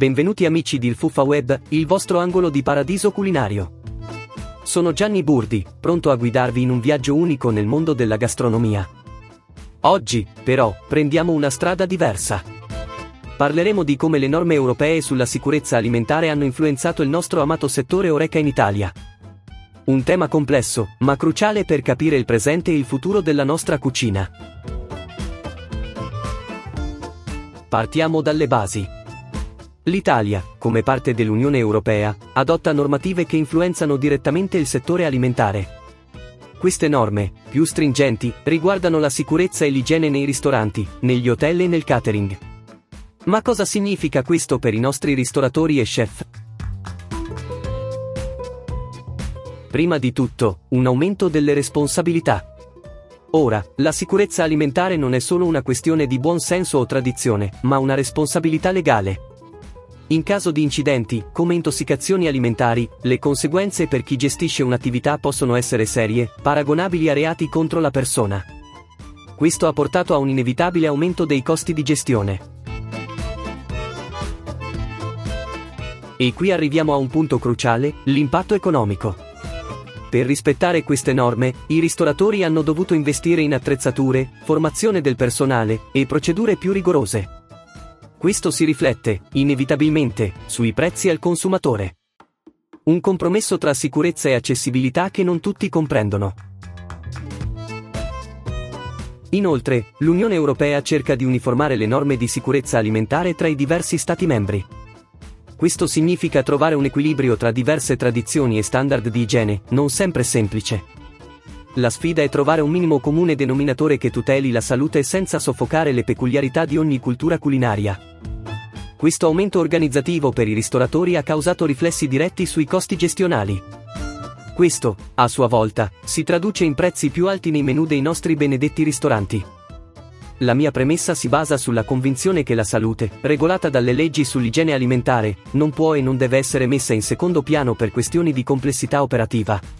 Benvenuti amici di Il Fuffa Web, il vostro angolo di paradiso culinario. Sono Gianni Burdi, pronto a guidarvi in un viaggio unico nel mondo della gastronomia. Oggi, però, prendiamo una strada diversa. Parleremo di come le norme europee sulla sicurezza alimentare hanno influenzato il nostro amato settore Oreca in Italia. Un tema complesso, ma cruciale per capire il presente e il futuro della nostra cucina. Partiamo dalle basi. L'Italia, come parte dell'Unione Europea, adotta normative che influenzano direttamente il settore alimentare. Queste norme, più stringenti, riguardano la sicurezza e l'igiene nei ristoranti, negli hotel e nel catering. Ma cosa significa questo per i nostri ristoratori e chef? Prima di tutto, un aumento delle responsabilità. Ora, la sicurezza alimentare non è solo una questione di buon senso o tradizione, ma una responsabilità legale. In caso di incidenti, come intossicazioni alimentari, le conseguenze per chi gestisce un'attività possono essere serie, paragonabili a reati contro la persona. Questo ha portato a un inevitabile aumento dei costi di gestione. E qui arriviamo a un punto cruciale, l'impatto economico. Per rispettare queste norme, i ristoratori hanno dovuto investire in attrezzature, formazione del personale e procedure più rigorose. Questo si riflette, inevitabilmente, sui prezzi al consumatore. Un compromesso tra sicurezza e accessibilità che non tutti comprendono. Inoltre, l'Unione Europea cerca di uniformare le norme di sicurezza alimentare tra i diversi Stati membri. Questo significa trovare un equilibrio tra diverse tradizioni e standard di igiene, non sempre semplice. La sfida è trovare un minimo comune denominatore che tuteli la salute senza soffocare le peculiarità di ogni cultura culinaria. Questo aumento organizzativo per i ristoratori ha causato riflessi diretti sui costi gestionali. Questo, a sua volta, si traduce in prezzi più alti nei menù dei nostri benedetti ristoranti. La mia premessa si basa sulla convinzione che la salute, regolata dalle leggi sull'igiene alimentare, non può e non deve essere messa in secondo piano per questioni di complessità operativa.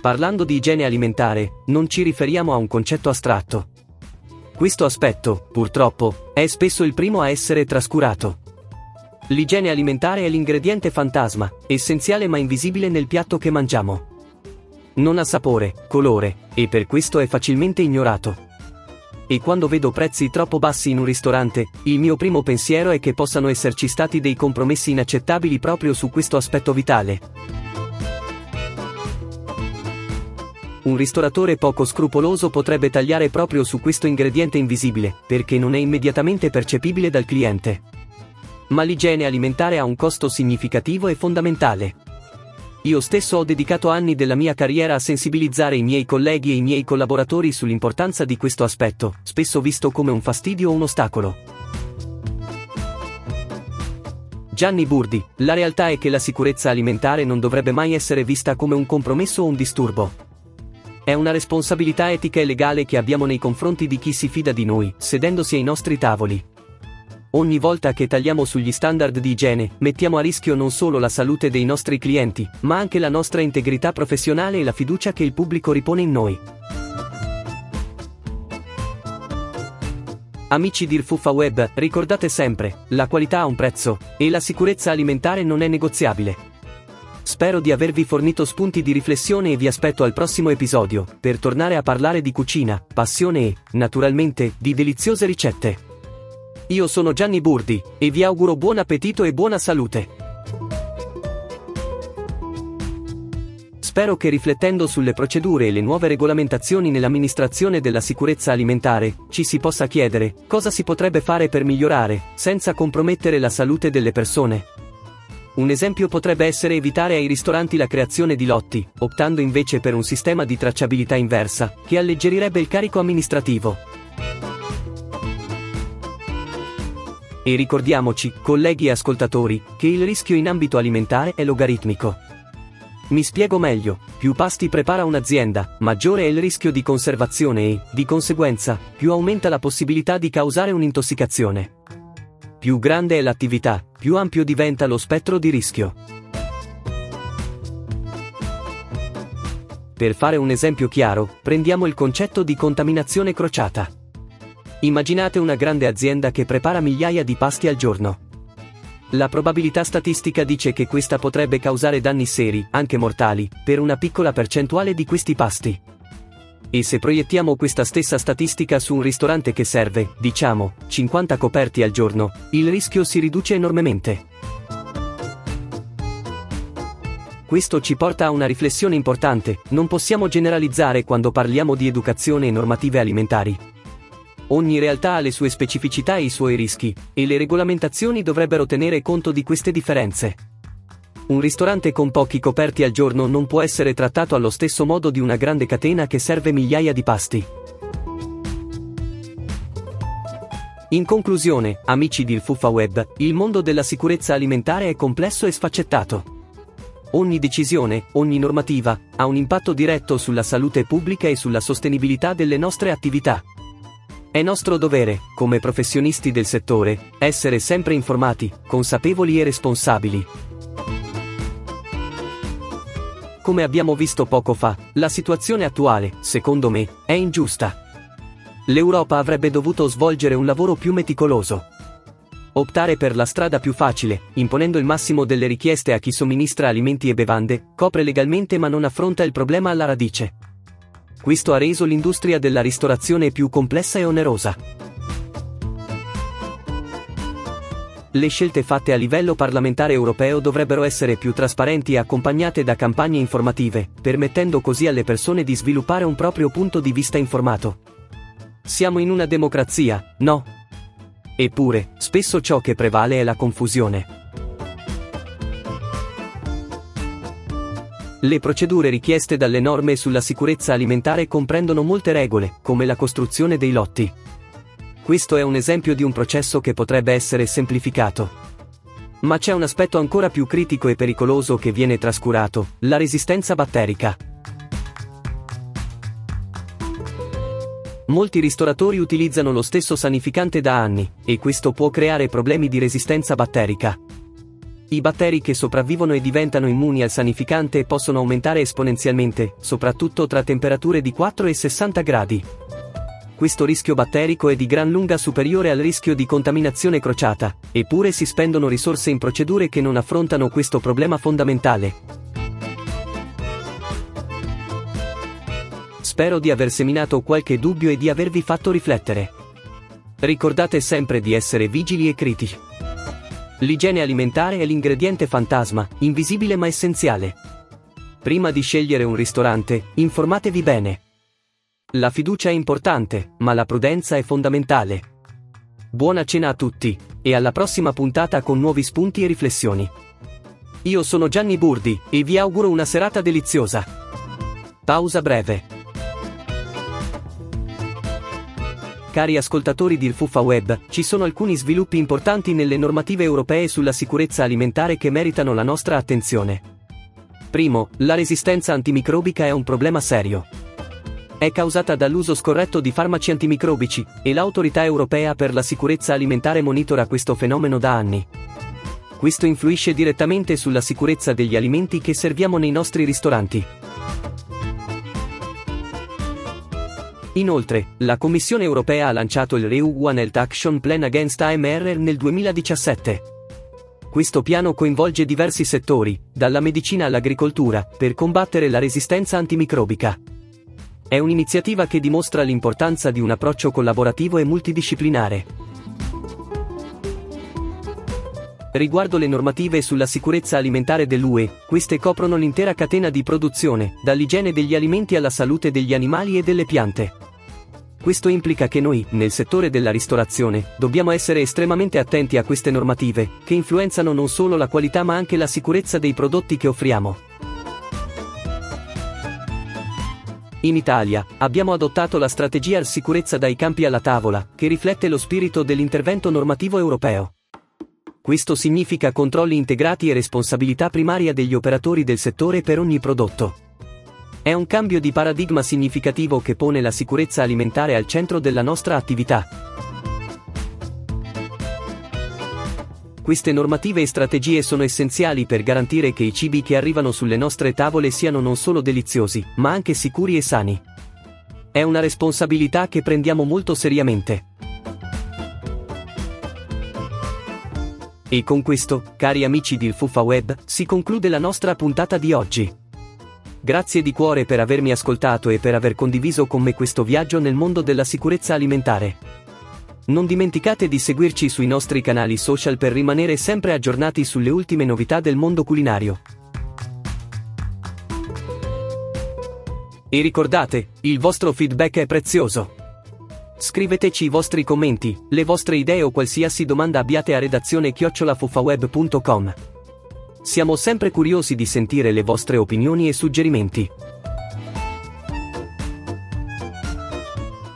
Parlando di igiene alimentare, non ci riferiamo a un concetto astratto. Questo aspetto, purtroppo, è spesso il primo a essere trascurato. L'igiene alimentare è l'ingrediente fantasma, essenziale ma invisibile nel piatto che mangiamo non ha sapore, colore, e per questo è facilmente ignorato. E quando vedo prezzi troppo bassi in un ristorante, il mio primo pensiero è che possano esserci stati dei compromessi inaccettabili proprio su questo aspetto vitale. Un ristoratore poco scrupoloso potrebbe tagliare proprio su questo ingrediente invisibile, perché non è immediatamente percepibile dal cliente. Ma l'igiene alimentare ha un costo significativo e fondamentale. Io stesso ho dedicato anni della mia carriera a sensibilizzare i miei colleghi e i miei collaboratori sull'importanza di questo aspetto, spesso visto come un fastidio o un ostacolo. Gianni Burdi, la realtà è che la sicurezza alimentare non dovrebbe mai essere vista come un compromesso o un disturbo. È una responsabilità etica e legale che abbiamo nei confronti di chi si fida di noi, sedendosi ai nostri tavoli. Ogni volta che tagliamo sugli standard di igiene, mettiamo a rischio non solo la salute dei nostri clienti, ma anche la nostra integrità professionale e la fiducia che il pubblico ripone in noi. Amici di Irfuffa Web, ricordate sempre, la qualità ha un prezzo, e la sicurezza alimentare non è negoziabile. Spero di avervi fornito spunti di riflessione e vi aspetto al prossimo episodio, per tornare a parlare di cucina, passione e, naturalmente, di deliziose ricette. Io sono Gianni Burdi, e vi auguro buon appetito e buona salute. Spero che riflettendo sulle procedure e le nuove regolamentazioni nell'amministrazione della sicurezza alimentare, ci si possa chiedere cosa si potrebbe fare per migliorare, senza compromettere la salute delle persone. Un esempio potrebbe essere evitare ai ristoranti la creazione di lotti, optando invece per un sistema di tracciabilità inversa, che alleggerirebbe il carico amministrativo. E ricordiamoci, colleghi e ascoltatori, che il rischio in ambito alimentare è logaritmico. Mi spiego meglio, più pasti prepara un'azienda, maggiore è il rischio di conservazione e, di conseguenza, più aumenta la possibilità di causare un'intossicazione. Più grande è l'attività, più ampio diventa lo spettro di rischio. Per fare un esempio chiaro, prendiamo il concetto di contaminazione crociata. Immaginate una grande azienda che prepara migliaia di pasti al giorno. La probabilità statistica dice che questa potrebbe causare danni seri, anche mortali, per una piccola percentuale di questi pasti. E se proiettiamo questa stessa statistica su un ristorante che serve, diciamo, 50 coperti al giorno, il rischio si riduce enormemente. Questo ci porta a una riflessione importante, non possiamo generalizzare quando parliamo di educazione e normative alimentari. Ogni realtà ha le sue specificità e i suoi rischi, e le regolamentazioni dovrebbero tenere conto di queste differenze. Un ristorante con pochi coperti al giorno non può essere trattato allo stesso modo di una grande catena che serve migliaia di pasti. In conclusione, amici di Fuffa Web, il mondo della sicurezza alimentare è complesso e sfaccettato. Ogni decisione, ogni normativa, ha un impatto diretto sulla salute pubblica e sulla sostenibilità delle nostre attività. È nostro dovere, come professionisti del settore, essere sempre informati, consapevoli e responsabili. Come abbiamo visto poco fa, la situazione attuale, secondo me, è ingiusta. L'Europa avrebbe dovuto svolgere un lavoro più meticoloso. Optare per la strada più facile, imponendo il massimo delle richieste a chi somministra alimenti e bevande, copre legalmente ma non affronta il problema alla radice. Questo ha reso l'industria della ristorazione più complessa e onerosa. Le scelte fatte a livello parlamentare europeo dovrebbero essere più trasparenti e accompagnate da campagne informative, permettendo così alle persone di sviluppare un proprio punto di vista informato. Siamo in una democrazia, no? Eppure, spesso ciò che prevale è la confusione. Le procedure richieste dalle norme sulla sicurezza alimentare comprendono molte regole, come la costruzione dei lotti. Questo è un esempio di un processo che potrebbe essere semplificato. Ma c'è un aspetto ancora più critico e pericoloso che viene trascurato, la resistenza batterica. Molti ristoratori utilizzano lo stesso sanificante da anni, e questo può creare problemi di resistenza batterica. I batteri che sopravvivono e diventano immuni al sanificante possono aumentare esponenzialmente, soprattutto tra temperature di 4 e 60 gradi. Questo rischio batterico è di gran lunga superiore al rischio di contaminazione crociata, eppure si spendono risorse in procedure che non affrontano questo problema fondamentale. Spero di aver seminato qualche dubbio e di avervi fatto riflettere. Ricordate sempre di essere vigili e critici. L'igiene alimentare è l'ingrediente fantasma, invisibile ma essenziale. Prima di scegliere un ristorante, informatevi bene. La fiducia è importante, ma la prudenza è fondamentale. Buona cena a tutti, e alla prossima puntata con nuovi spunti e riflessioni. Io sono Gianni Burdi, e vi auguro una serata deliziosa. Pausa breve. Cari ascoltatori di Il Fuffa Web, ci sono alcuni sviluppi importanti nelle normative europee sulla sicurezza alimentare che meritano la nostra attenzione. Primo, la resistenza antimicrobica è un problema serio. È causata dall'uso scorretto di farmaci antimicrobici, e l'autorità europea per la sicurezza alimentare monitora questo fenomeno da anni. Questo influisce direttamente sulla sicurezza degli alimenti che serviamo nei nostri ristoranti. Inoltre, la Commissione europea ha lanciato il REU One Health Action Plan Against AMR nel 2017. Questo piano coinvolge diversi settori, dalla medicina all'agricoltura, per combattere la resistenza antimicrobica. È un'iniziativa che dimostra l'importanza di un approccio collaborativo e multidisciplinare. Riguardo le normative sulla sicurezza alimentare dell'UE, queste coprono l'intera catena di produzione, dall'igiene degli alimenti alla salute degli animali e delle piante. Questo implica che noi, nel settore della ristorazione, dobbiamo essere estremamente attenti a queste normative, che influenzano non solo la qualità ma anche la sicurezza dei prodotti che offriamo. In Italia, abbiamo adottato la strategia sicurezza dai campi alla tavola, che riflette lo spirito dell'intervento normativo europeo. Questo significa controlli integrati e responsabilità primaria degli operatori del settore per ogni prodotto. È un cambio di paradigma significativo che pone la sicurezza alimentare al centro della nostra attività. Queste normative e strategie sono essenziali per garantire che i cibi che arrivano sulle nostre tavole siano non solo deliziosi, ma anche sicuri e sani. È una responsabilità che prendiamo molto seriamente. E con questo, cari amici del Fuffa Web, si conclude la nostra puntata di oggi. Grazie di cuore per avermi ascoltato e per aver condiviso con me questo viaggio nel mondo della sicurezza alimentare. Non dimenticate di seguirci sui nostri canali social per rimanere sempre aggiornati sulle ultime novità del mondo culinario. E ricordate, il vostro feedback è prezioso. Scriveteci i vostri commenti, le vostre idee o qualsiasi domanda abbiate a redazione chiocciolafufaweb.com. Siamo sempre curiosi di sentire le vostre opinioni e suggerimenti.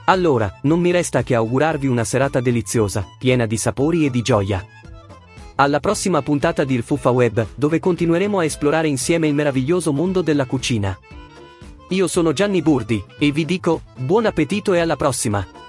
Allora, non mi resta che augurarvi una serata deliziosa, piena di sapori e di gioia. Alla prossima puntata di Il Fuffa Web, dove continueremo a esplorare insieme il meraviglioso mondo della cucina. Io sono Gianni Burdi, e vi dico, buon appetito e alla prossima!